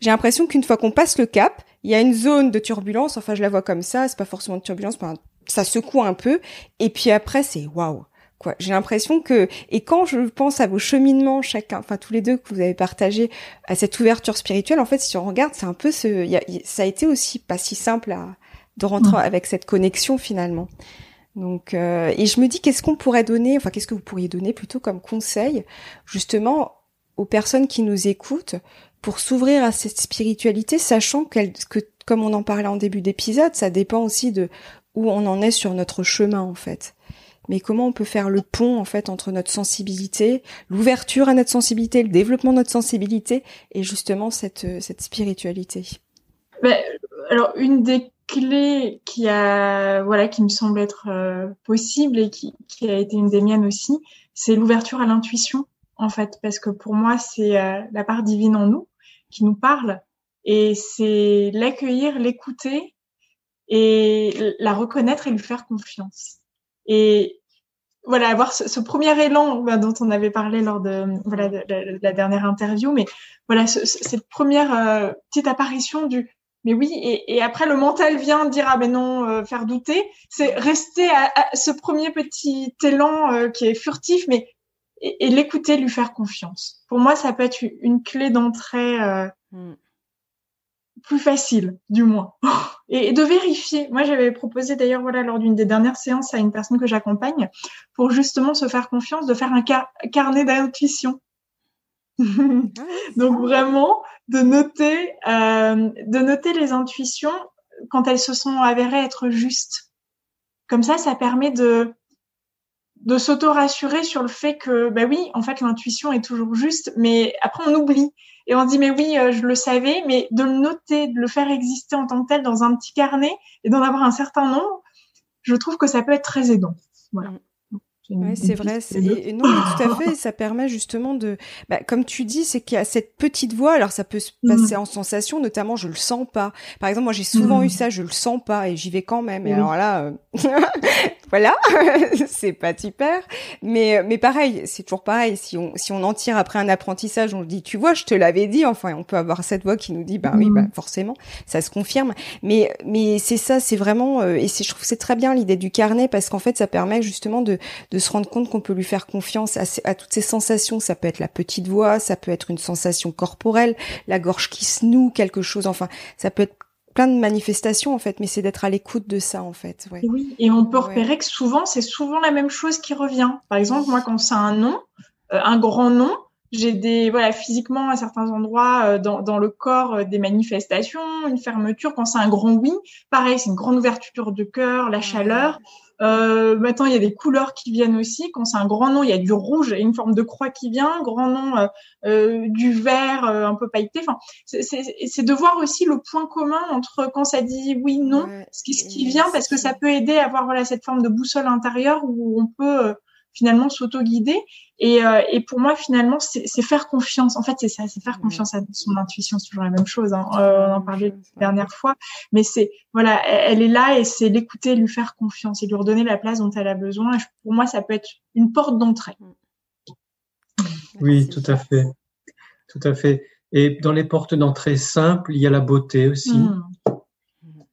A: j'ai l'impression qu'une fois qu'on passe le cap, il y a une zone de turbulence. Enfin, je la vois comme ça. C'est pas forcément de turbulence, mais ça secoue un peu. Et puis après, c'est waouh. Quoi. J'ai l'impression que et quand je pense à vos cheminements chacun, enfin tous les deux que vous avez partagé à cette ouverture spirituelle, en fait, si on regarde, c'est un peu ce, y a, ça a été aussi pas si simple à de rentrer mmh. avec cette connexion finalement. Donc, euh, et je me dis, qu'est-ce qu'on pourrait donner, enfin, qu'est-ce que vous pourriez donner plutôt comme conseil, justement, aux personnes qui nous écoutent pour s'ouvrir à cette spiritualité, sachant qu'elle, que, comme on en parlait en début d'épisode, ça dépend aussi de où on en est sur notre chemin, en fait. Mais comment on peut faire le pont, en fait, entre notre sensibilité, l'ouverture à notre sensibilité, le développement de notre sensibilité, et justement cette, cette spiritualité?
B: Ben, alors, une des clés qui a, voilà, qui me semble être euh, possible et qui, qui a été une des miennes aussi, c'est l'ouverture à l'intuition en fait, parce que pour moi, c'est euh, la part divine en nous qui nous parle, et c'est l'accueillir, l'écouter, et la reconnaître et lui faire confiance. Et voilà, avoir ce, premier élan bah, dont on avait parlé lors de, voilà, de, la dernière interview, mais voilà, cette première euh, petite apparition du mais oui, et, et, après le mental vient dire ah ben non, euh, faire douter, c'est rester à, ce premier petit élan qui est furtif, mais et, l'écouter, lui faire confiance. Pour moi, ça peut être une clé d'entrée euh, mm. Plus facile, du moins. et, de vérifier. Moi, j'avais proposé d'ailleurs, voilà, lors d'une des dernières séances à une personne que j'accompagne, pour justement se faire confiance, de faire un carnet d'intuition. Ah Donc vraiment, de noter, euh, de noter les intuitions quand elles se sont avérées être justes. Comme ça, ça permet de de s'auto-rassurer sur le fait que, bah oui, en fait, l'intuition est toujours juste, mais après, on oublie. Et on dit, mais oui, euh, je le savais, mais de le noter, de le faire exister en tant que tel dans un petit carnet et d'en avoir un certain nombre, je trouve que ça peut être très aidant. Voilà. Mm.
A: Oui, c'est vrai. Et, non, tout à fait. Ça permet justement de, bah, comme tu dis, c'est qu'il y a cette petite voix. Alors, ça peut se passer mm. en sensation, notamment, je le sens pas. Par exemple, moi, j'ai souvent eu mm. ça, je le sens pas, et j'y vais quand même. Et alors là, euh, voilà, c'est pas super. Mais, mais pareil, c'est toujours pareil. Si on, si on en tire après un apprentissage, on dit, tu vois, je te l'avais dit. Enfin, on peut avoir cette voix qui nous dit, bah oui, bah, mm. forcément, ça se confirme. Mais, mais c'est ça, c'est vraiment, euh, et c'est, je trouve c'est très bien l'idée du carnet parce qu'en fait, ça permet justement de, de de se rendre compte qu'on peut lui faire confiance à, toutes ces sensations. Ça peut être la petite voix, ça peut être une sensation corporelle, la gorge qui se noue, quelque chose. Enfin, ça peut être plein de manifestations en fait, mais c'est d'être à l'écoute de ça en fait.
B: Oui, et on peut repérer que souvent c'est souvent la même chose qui revient. Par exemple, moi quand c'est un nom, euh, un grand nom, j'ai des voilà physiquement à certains endroits euh, dans, dans le corps euh, des manifestations, une fermeture. Quand c'est un grand oui, pareil, c'est une grande ouverture de cœur, la chaleur. Euh, maintenant, il y a des couleurs qui viennent aussi. Quand c'est un grand nom, il y a du rouge et une forme de croix qui vient. Grand nom, euh, euh du vert un peu pailleté. Enfin, c'est de voir aussi le point commun entre quand ça dit oui, non, ce, qui, ce qui vient, parce que ça peut aider à avoir voilà cette forme de boussole intérieure où on peut finalement s'auto-guider. Et, euh, et pour moi, finalement, c'est faire confiance. En fait, c'est ça, c'est faire confiance à son intuition. C'est toujours la même chose. Hein. Euh, on en parlait la dernière fois, mais c'est voilà, elle, est là et c'est l'écouter, lui faire confiance et lui redonner la place dont elle a besoin. Et pour moi, ça peut être une porte d'entrée.
C: Oui, tout à fait, tout à fait. Et dans les portes d'entrée simples, il y a la beauté aussi. Mmh.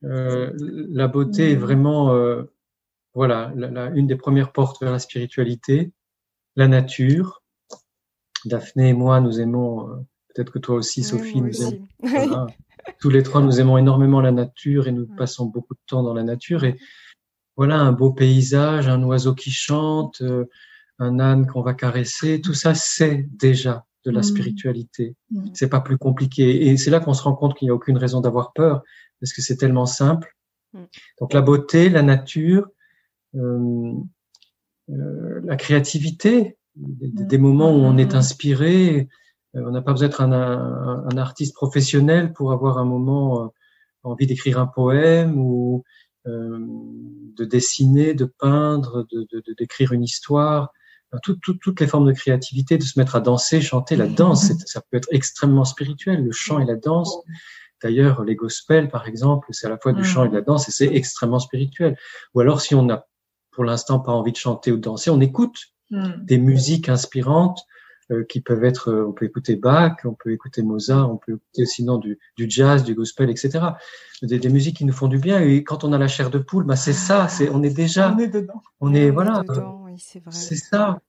C: Euh, la beauté est vraiment euh, voilà, une des premières portes vers la spiritualité, la nature. Daphné et moi, nous aimons, euh, peut-être que toi aussi, Sophie, nous aimons. tous les trois, nous aimons énormément la nature et nous passons beaucoup de temps dans la nature. Et voilà, un beau paysage, un oiseau qui chante, euh, un âne qu'on va caresser, tout ça, c'est déjà de la mm. spiritualité. Mm. C'est pas plus compliqué. Et c'est là qu'on se rend compte qu'il n'y a aucune raison d'avoir peur, parce que c'est tellement simple. Mm. Donc la beauté, la nature, euh, euh, la créativité, des, moments où on est inspiré. Euh, on n'a pas besoin d'être un, un, artiste professionnel pour avoir un moment envie d'écrire un poème ou de dessiner, de peindre, de d'écrire une histoire. toutes les formes de créativité, de se mettre à danser, chanter. La danse, ça peut être extrêmement spirituel, le chant et la danse. D'ailleurs, les gospels, par exemple, c'est à la fois du chant et de la danse, et c'est extrêmement spirituel. Ou alors, si on n'a pour l'instant pas envie de chanter ou de danser, on écoute hmm. des musiques inspirantes euh, qui peuvent être, euh, on peut écouter Bach, on peut écouter Mozart, on peut écouter sinon du, du jazz, du gospel, etc. Des, des, musiques qui nous font du bien. Et quand on a la chair de poule, bah c'est ça, c'est on est déjà,
B: on est dedans.
C: On est voilà, c'est ça.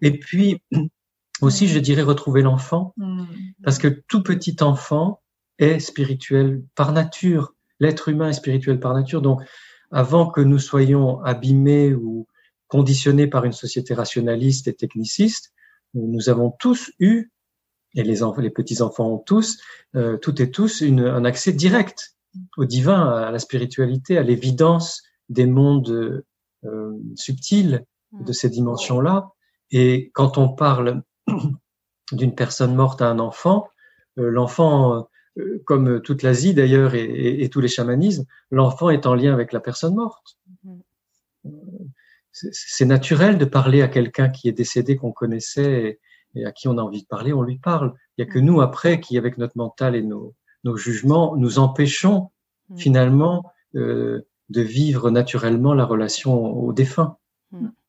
C: Et puis aussi, je dirais retrouver l'enfant, hmm. parce que tout petit enfant est spirituel par nature. L'être humain est spirituel par nature. Donc, avant que nous soyons abîmés ou conditionnés par une société rationaliste et techniciste, nous avons tous eu, et les, les petits-enfants ont tous, euh, toutes et tous, une, un accès direct au divin, à la spiritualité, à l'évidence des mondes euh, subtils de ces dimensions-là. Et quand on parle d'une personne morte à un enfant, euh, l'enfant euh, comme toute l'Asie d'ailleurs et, tous les chamanismes, l'enfant est en lien avec la personne morte. Mm-hmm. C'est naturel de parler à quelqu'un qui est décédé, qu'on connaissait et, à qui on a envie de parler, on lui parle. Il n'y a que nous après qui, avec notre mental et nos, jugements, nous empêchons mm. finalement euh, de vivre naturellement la relation au défunt.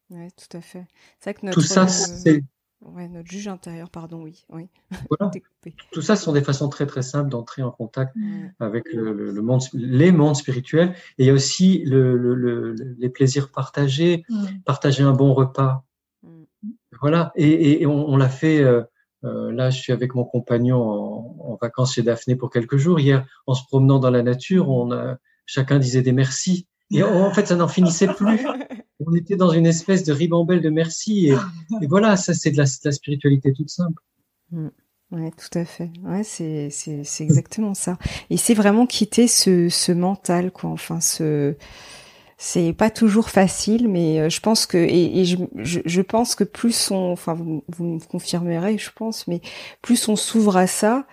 A: Oui, tout à fait. Que
C: Tout ça, c'est
A: Ouais, notre juge intérieur, pardon, oui. oui.
C: Voilà. Tout ça, ce sont des façons très très simples d'entrer en contact avec le, le, monde, les mondes spirituels. Et il y a aussi le, les plaisirs partagés, partager un bon repas. Voilà. Et, et on, on l'a fait. Euh, euh, là, je suis avec mon compagnon en, en, vacances chez Daphné pour quelques jours. Hier, en se promenant dans la nature, on a, chacun disait des merci. Et en fait, ça n'en finissait plus. On était dans une espèce de ribambelle de merci. Et, voilà, ça, c'est de, la, spiritualité toute simple.
A: Mm. Oui, tout à fait. Ouais, c'est, c'est, c'est exactement ça. Et c'est vraiment quitter ce, ce mental, quoi. Enfin, ce, c'est pas toujours facile, mais euh, je pense que, et, je, je, pense que plus on, enfin, vous, vous me confirmerez, je pense, mais plus on s'ouvre à ça,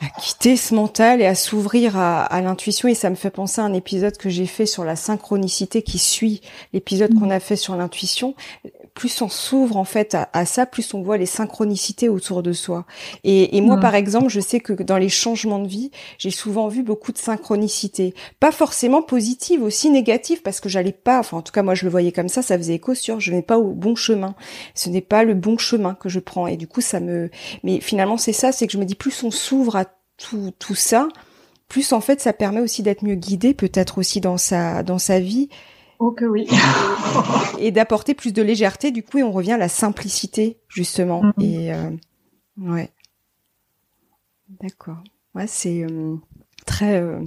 A: à quitter ce mental et à s'ouvrir à, à l'intuition. Et ça me fait penser à un épisode que j'ai fait sur la synchronicité qui suit l'épisode qu'on a fait sur l'intuition plus on s'ouvre en fait à, ça, plus on voit les synchronicités autour de soi. Et, moi, par exemple, je sais que dans les changements de vie, j'ai souvent vu beaucoup de synchronicités, pas forcément positives, aussi négatives, parce que j'allais pas, enfin en tout cas moi je le voyais comme ça, ça faisait écho sur je n'ai pas au bon chemin. Ce n'est pas le bon chemin que je prends. Et du coup, ça me. Mais finalement, c'est ça, c'est que je me dis plus on s'ouvre à tout, tout ça, plus en fait ça permet aussi d'être mieux guidé, peut-être aussi dans sa dans sa vie
B: Oh que oui.
A: et d'apporter plus de légèreté, du coup, et on revient à la simplicité, justement. Mm-hmm. Et euh, ouais. D'accord. Ouais, c'est euh, très, euh,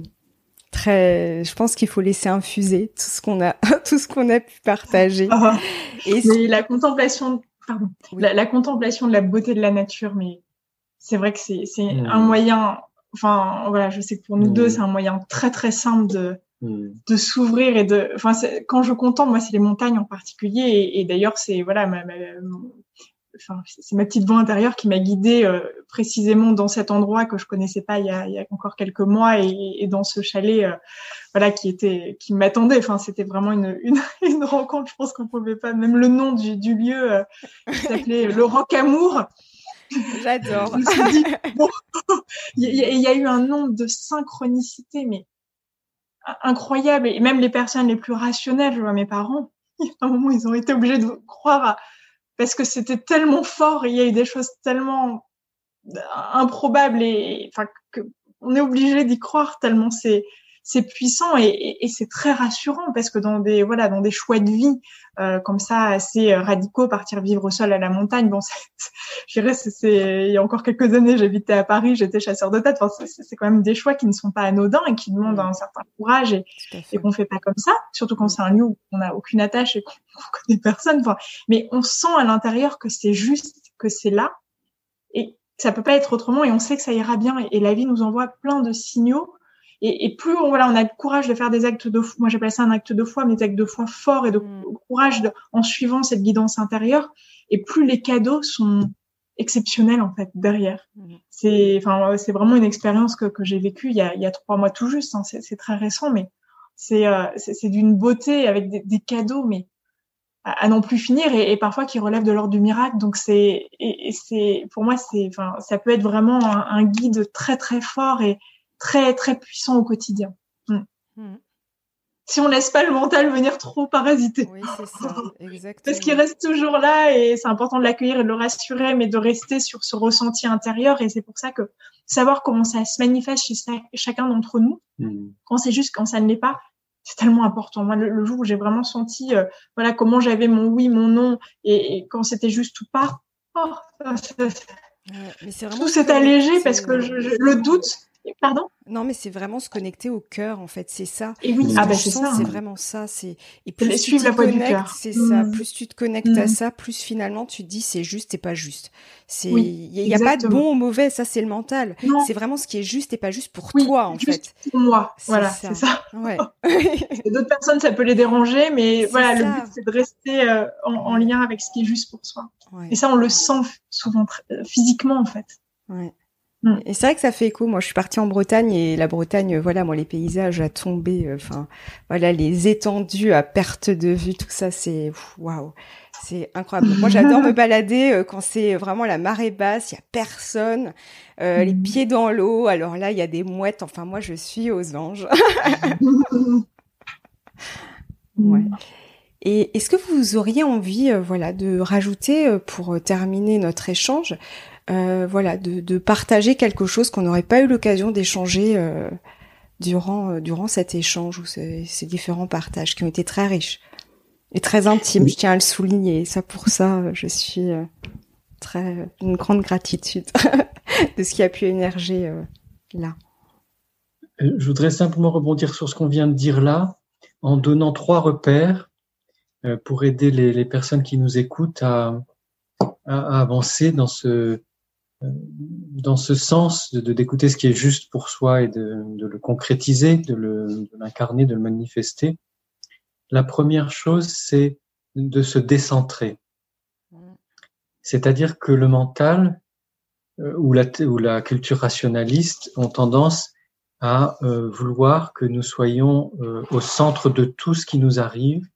A: très. Je pense qu'il faut laisser infuser tout ce qu'on a, tout ce qu'on a pu partager.
B: Ah. et mais la contemplation, pardon, la, contemplation de la beauté de la nature, mais c'est vrai que c'est, c'est mm. un moyen. Enfin, voilà, je sais que pour nous deux, mm. c'est un moyen très très simple de. De s'ouvrir et de. Enfin, quand je contemple, moi, c'est les montagnes en particulier. Et, d'ailleurs, c'est voilà, ma, enfin, c'est ma petite voix intérieure qui m'a guidée euh, précisément dans cet endroit que je connaissais pas il y a, il y a encore quelques mois et, et dans ce chalet, euh, voilà, qui était, qui m'attendait. Enfin, c'était vraiment une, une, une, rencontre. Je pense qu'on pouvait pas, même le nom du, du lieu euh, qui s'appelait le Amour.
A: J'adore.
B: bon, il, y a, il y a eu un nombre de synchronicités, mais incroyable. Et même les personnes les plus rationnelles, je vois mes parents, à un moment, ils ont été obligés de croire à, parce que c'était tellement fort il y a eu des choses tellement improbables et enfin que on est obligé d'y croire tellement c'est c'est puissant et, et, c'est très rassurant parce que dans des voilà dans des choix de vie euh, comme ça assez radicaux partir vivre au sol à la montagne bon je dirais c'est il y a encore quelques années j'habitais à Paris j'étais chasseur de tête enfin, c'est quand même des choix qui ne sont pas anodins et qui demandent un certain courage et, et qu'on fait pas comme ça surtout quand c'est un lieu où on n'a aucune attache et qu'on connaît personne. Enfin mais on sent à l'intérieur que c'est juste que c'est là et ça peut pas être autrement et on sait que ça ira bien et la vie nous envoie plein de signaux et, et, plus on, voilà, on a le courage de faire des actes de foi, moi j'appelle ça un acte de foi, mais des actes de foi forts et de mm. courage de, en suivant cette guidance intérieure, et plus les cadeaux sont exceptionnels en fait derrière. Mm. C'est, enfin, c'est vraiment une expérience que, que j'ai vécue il y a, il y a trois mois tout juste. Hein, c'est très récent, mais c'est euh, c'est d'une beauté avec des, des cadeaux, mais à, n'en plus finir et, et, parfois qui relèvent de l'ordre du miracle. Donc c'est et, et c'est pour moi c'est enfin ça peut être vraiment un, un, guide très très fort et très très puissant au quotidien. Mm. Mm. Si on laisse pas le mental venir trop parasiter.
A: Oui, c'est ça, exactement.
B: Parce qu'il reste toujours là et c'est important de l'accueillir et de le rassurer, mais de rester sur ce ressenti intérieur. Et c'est pour ça que savoir comment ça se manifeste chez chacun d'entre nous, mm. quand c'est juste, quand ça ne l'est pas, c'est tellement important. Moi, le, jour où j'ai vraiment senti, euh, voilà, comment j'avais mon oui, mon non, et, quand c'était juste ou pas, oh, mais tout s'est allégé parce que je, le doute, Pardon?
A: Non, mais c'est vraiment se connecter au cœur, en fait. C'est ça.
B: Et oui, ah bah c'est ça.
A: C'est vraiment ça. C'est et plus tu te connectes, c'est ça. Mm. Plus tu te connectes à mm. ça, plus finalement tu te dis c'est juste et pas juste. C'est il n'y a, pas de bon ou mauvais. Ça, c'est le mental. C'est vraiment ce qui est juste et pas juste pour toi, en
B: juste fait. Pour moi, voilà, c'est ça. Ouais. D'autres personnes, ça peut les déranger, mais voilà, le but c'est de rester euh, en, lien avec ce qui est juste pour soi. Et ça, on le sent souvent euh, physiquement, en fait.
A: Ouais. Mm. Et c'est vrai que ça fait écho. Moi, je suis partie en Bretagne et la Bretagne, voilà, moi, les paysages à tomber, euh, enfin, voilà, les étendues à perte de vue, tout ça, c'est waouh, c'est incroyable. moi, j'adore me balader euh, quand c'est vraiment la marée basse, il y a personne, euh, les mm. pieds dans l'eau. Alors là, il y a des mouettes. Enfin, moi, je suis aux anges. ouais. Et est-ce que vous auriez envie, voilà, de rajouter pour terminer notre échange? euh, voilà, de, partager quelque chose qu'on n'aurait pas eu l'occasion d'échanger euh, durant euh, cet échange ou ces, différents partages qui ont été très riches et très intimes. Je tiens à le souligner. ça, pour ça, je suis euh, très une grande gratitude de ce qui a pu émerger là.
C: Je voudrais simplement rebondir sur ce qu'on vient de dire là, en donnant trois repères pour aider les, personnes qui nous écoutent à, avancer dans ce dans ce sens de d'écouter ce qui est juste pour soi et de, le concrétiser, de l'incarner, de, le manifester, la première chose, c'est de se décentrer. C'est-à-dire que le mental euh, ou, la, ou la culture rationaliste ont tendance à euh, vouloir que nous soyons euh, au centre de tout ce qui nous arrive,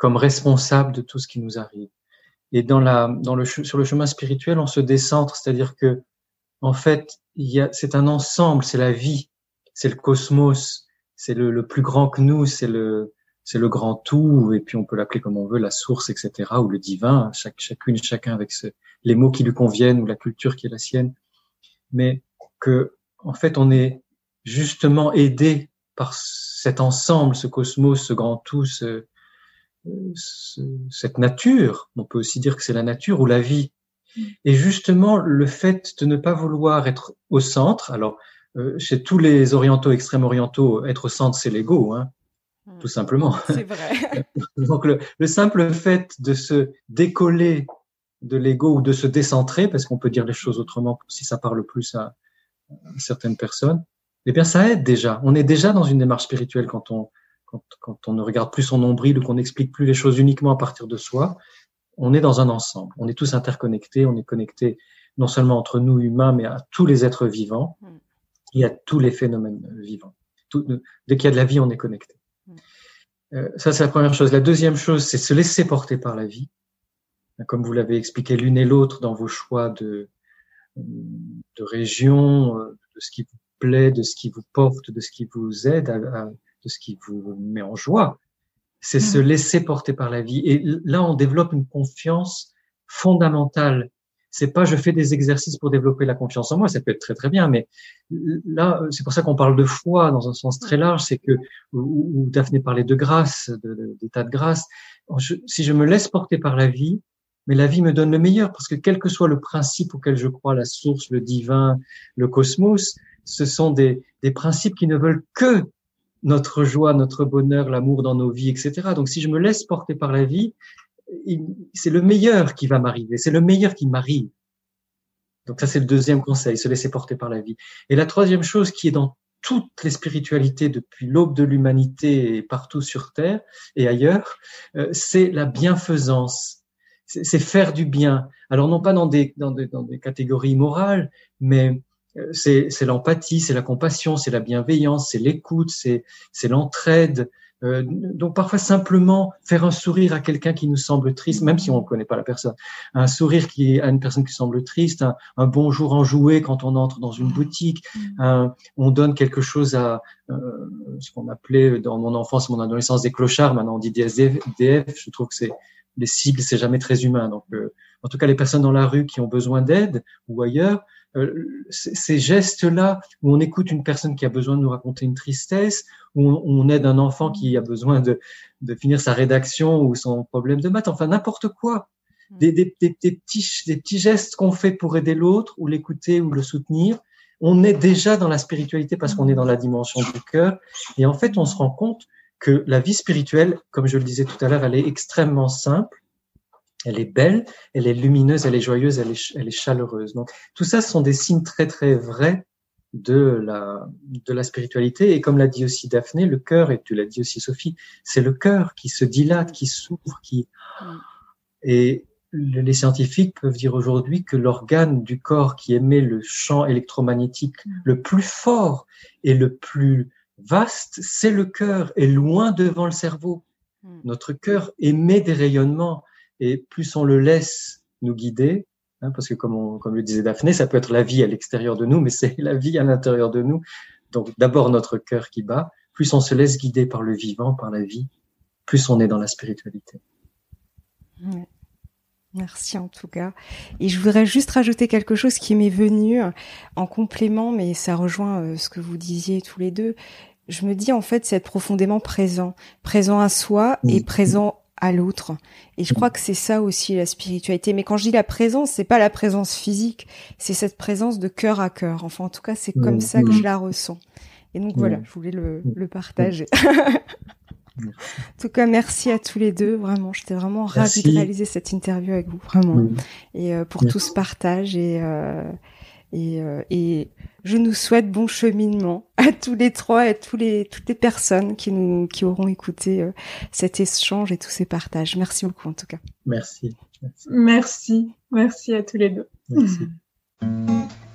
C: comme responsables de tout ce qui nous arrive. Et dans la, dans le, sur le chemin spirituel, on se décentre, c'est-à-dire que, en fait, c'est un ensemble, c'est la vie, c'est le cosmos, c'est le, le, plus grand que nous, c'est le, c'est le grand tout, et puis on peut l'appeler comme on veut, la source, etc., ou le divin, chaque, chacune, chacun avec ce, les mots qui lui conviennent ou la culture qui est la sienne. Mais que, en fait, on est justement aidé par cet ensemble, ce cosmos, ce grand tout, ce, cette nature, on peut aussi dire que c'est la nature ou la vie. Et justement, le fait de ne pas vouloir être au centre, alors euh, chez tous les orientaux, extrêmes orientaux, être au centre, c'est l'ego, hein, mm. tout simplement.
A: C'est vrai.
C: Donc le, simple fait de se décoller de l'ego ou de se décentrer, parce qu'on peut dire les choses autrement si ça parle plus à, à certaines personnes, eh bien, ça aide déjà. On est déjà dans une démarche spirituelle quand on, quand, quand on ne regarde plus son nombril ou qu'on n'explique plus les choses uniquement à partir de soi. On est dans un ensemble. On est tous interconnectés. On est connectés non seulement entre nous humains, mais à tous les êtres vivants mm. et à tous les phénomènes vivants. Tout, dès qu'il y a de la vie, on est connecté. Mm. Euh, ça, c'est la première chose. La deuxième chose, c'est se laisser porter par la vie. Comme vous l'avez expliqué l'une et l'autre dans vos choix de, de région, euh, de ce qui vous plaît, de ce qui vous porte, de ce qui vous aide, de ce qui vous met en joie. C'est se mm. laisser porter par la vie. Et là, on développe une confiance fondamentale. C'est pas je fais des exercices pour développer la confiance en moi, ça peut être très très bien, mais là, c'est pour ça qu'on parle de foi dans un sens très large, c'est que, où, Daphné parlait de grâce, d'état de, de grâce. si je me laisse porter par la vie, mais la vie me donne le meilleur parce que quel que soit le principe auquel je crois, la source, le divin, le cosmos, ce sont des, des principes qui ne veulent que notre joie, notre bonheur, l'amour dans nos vies, etc. Donc si je me laisse porter par la vie, c'est le meilleur qui va m'arriver, c'est le meilleur qui m'arrive. Donc ça c'est le deuxième conseil, se laisser porter par la vie. Et la troisième chose qui est dans toutes les spiritualités depuis l'aube de l'humanité et partout sur Terre et ailleurs, euh, c'est la bienfaisance. C'est faire du bien. Alors non pas dans des, dans des, dans des catégories morales, mais c'est l'empathie, c'est la compassion, c'est la bienveillance, c'est l'écoute, c'est l'entraide. Euh, donc parfois simplement faire un sourire à quelqu'un qui nous semble triste, même si on ne connaît pas la personne, un sourire qui à une personne qui semble triste, un, bonjour enjoué quand on entre dans une boutique, on donne quelque chose à euh, ce qu'on appelait dans mon enfance, mon adolescence des clochards, maintenant on dit des SDF, je trouve que c'est les cibles, c'est jamais très humain. Donc en tout cas les personnes dans la rue qui ont besoin d'aide ou ailleurs, euh, ces gestes-là où on écoute une personne qui a besoin de nous raconter une tristesse, où on, aide un enfant qui a besoin de, de, finir sa rédaction ou son problème de maths, enfin n'importe quoi. Mm. Des, des, des, des, petits, des petits gestes qu'on fait pour aider l'autre ou l'écouter ou le soutenir, on est déjà dans la spiritualité parce qu'on est dans la dimension du cœur. Et en fait, on se rend compte que la vie spirituelle, comme je le disais tout à l'heure, elle est extrêmement simple elle est belle, elle est lumineuse, elle est joyeuse, elle est, elle est chaleureuse. Donc tout ça, ce sont des signes très très vrais de la, de la spiritualité. Et comme l'a dit aussi Daphné, le cœur, et tu l'as dit aussi Sophie, c'est le cœur qui se dilate, qui s'ouvre, qui... Et les scientifiques peuvent dire aujourd'hui que l'organe du corps qui émet le champ électromagnétique le plus fort et le plus vaste, c'est le cœur, et loin devant le cerveau. Hmm. Notre cœur émet des rayonnements et plus on le laisse nous guider, hein, parce que comme, comme le disait Daphné, ça peut être la vie à l'extérieur de nous, mais c'est la vie à l'intérieur de nous. Donc d'abord notre cœur qui bat, plus on se laisse guider par le vivant, par la vie, plus on est dans la spiritualité.
A: Merci en tout cas. Et je voudrais juste rajouter quelque chose qui m'est venu en complément, mais ça rejoint euh, ce que vous disiez tous les deux. Je me dis en fait, c'est être profondément présent, présent à soi et présent à l'autre. Et je crois que c'est ça aussi la spiritualité. Mais quand je dis la présence, c'est pas la présence physique, c'est cette présence de cœur à cœur. Enfin, en tout cas, c'est comme ça que je la ressens. Et donc voilà, je voulais le, le partager. en tout cas, merci à tous les deux. Vraiment, j'étais vraiment ravie de réaliser cette interview avec vous, vraiment. Et euh, pour tout ce partage et euh, et, euh, et je nous souhaite bon cheminement à tous les trois et à tous les, toutes les personnes qui nous, qui auront écouté euh, cet échange et tous ces partages. Merci beaucoup en tout cas.
C: Merci.
B: Merci. Merci, Merci à tous les deux. Merci.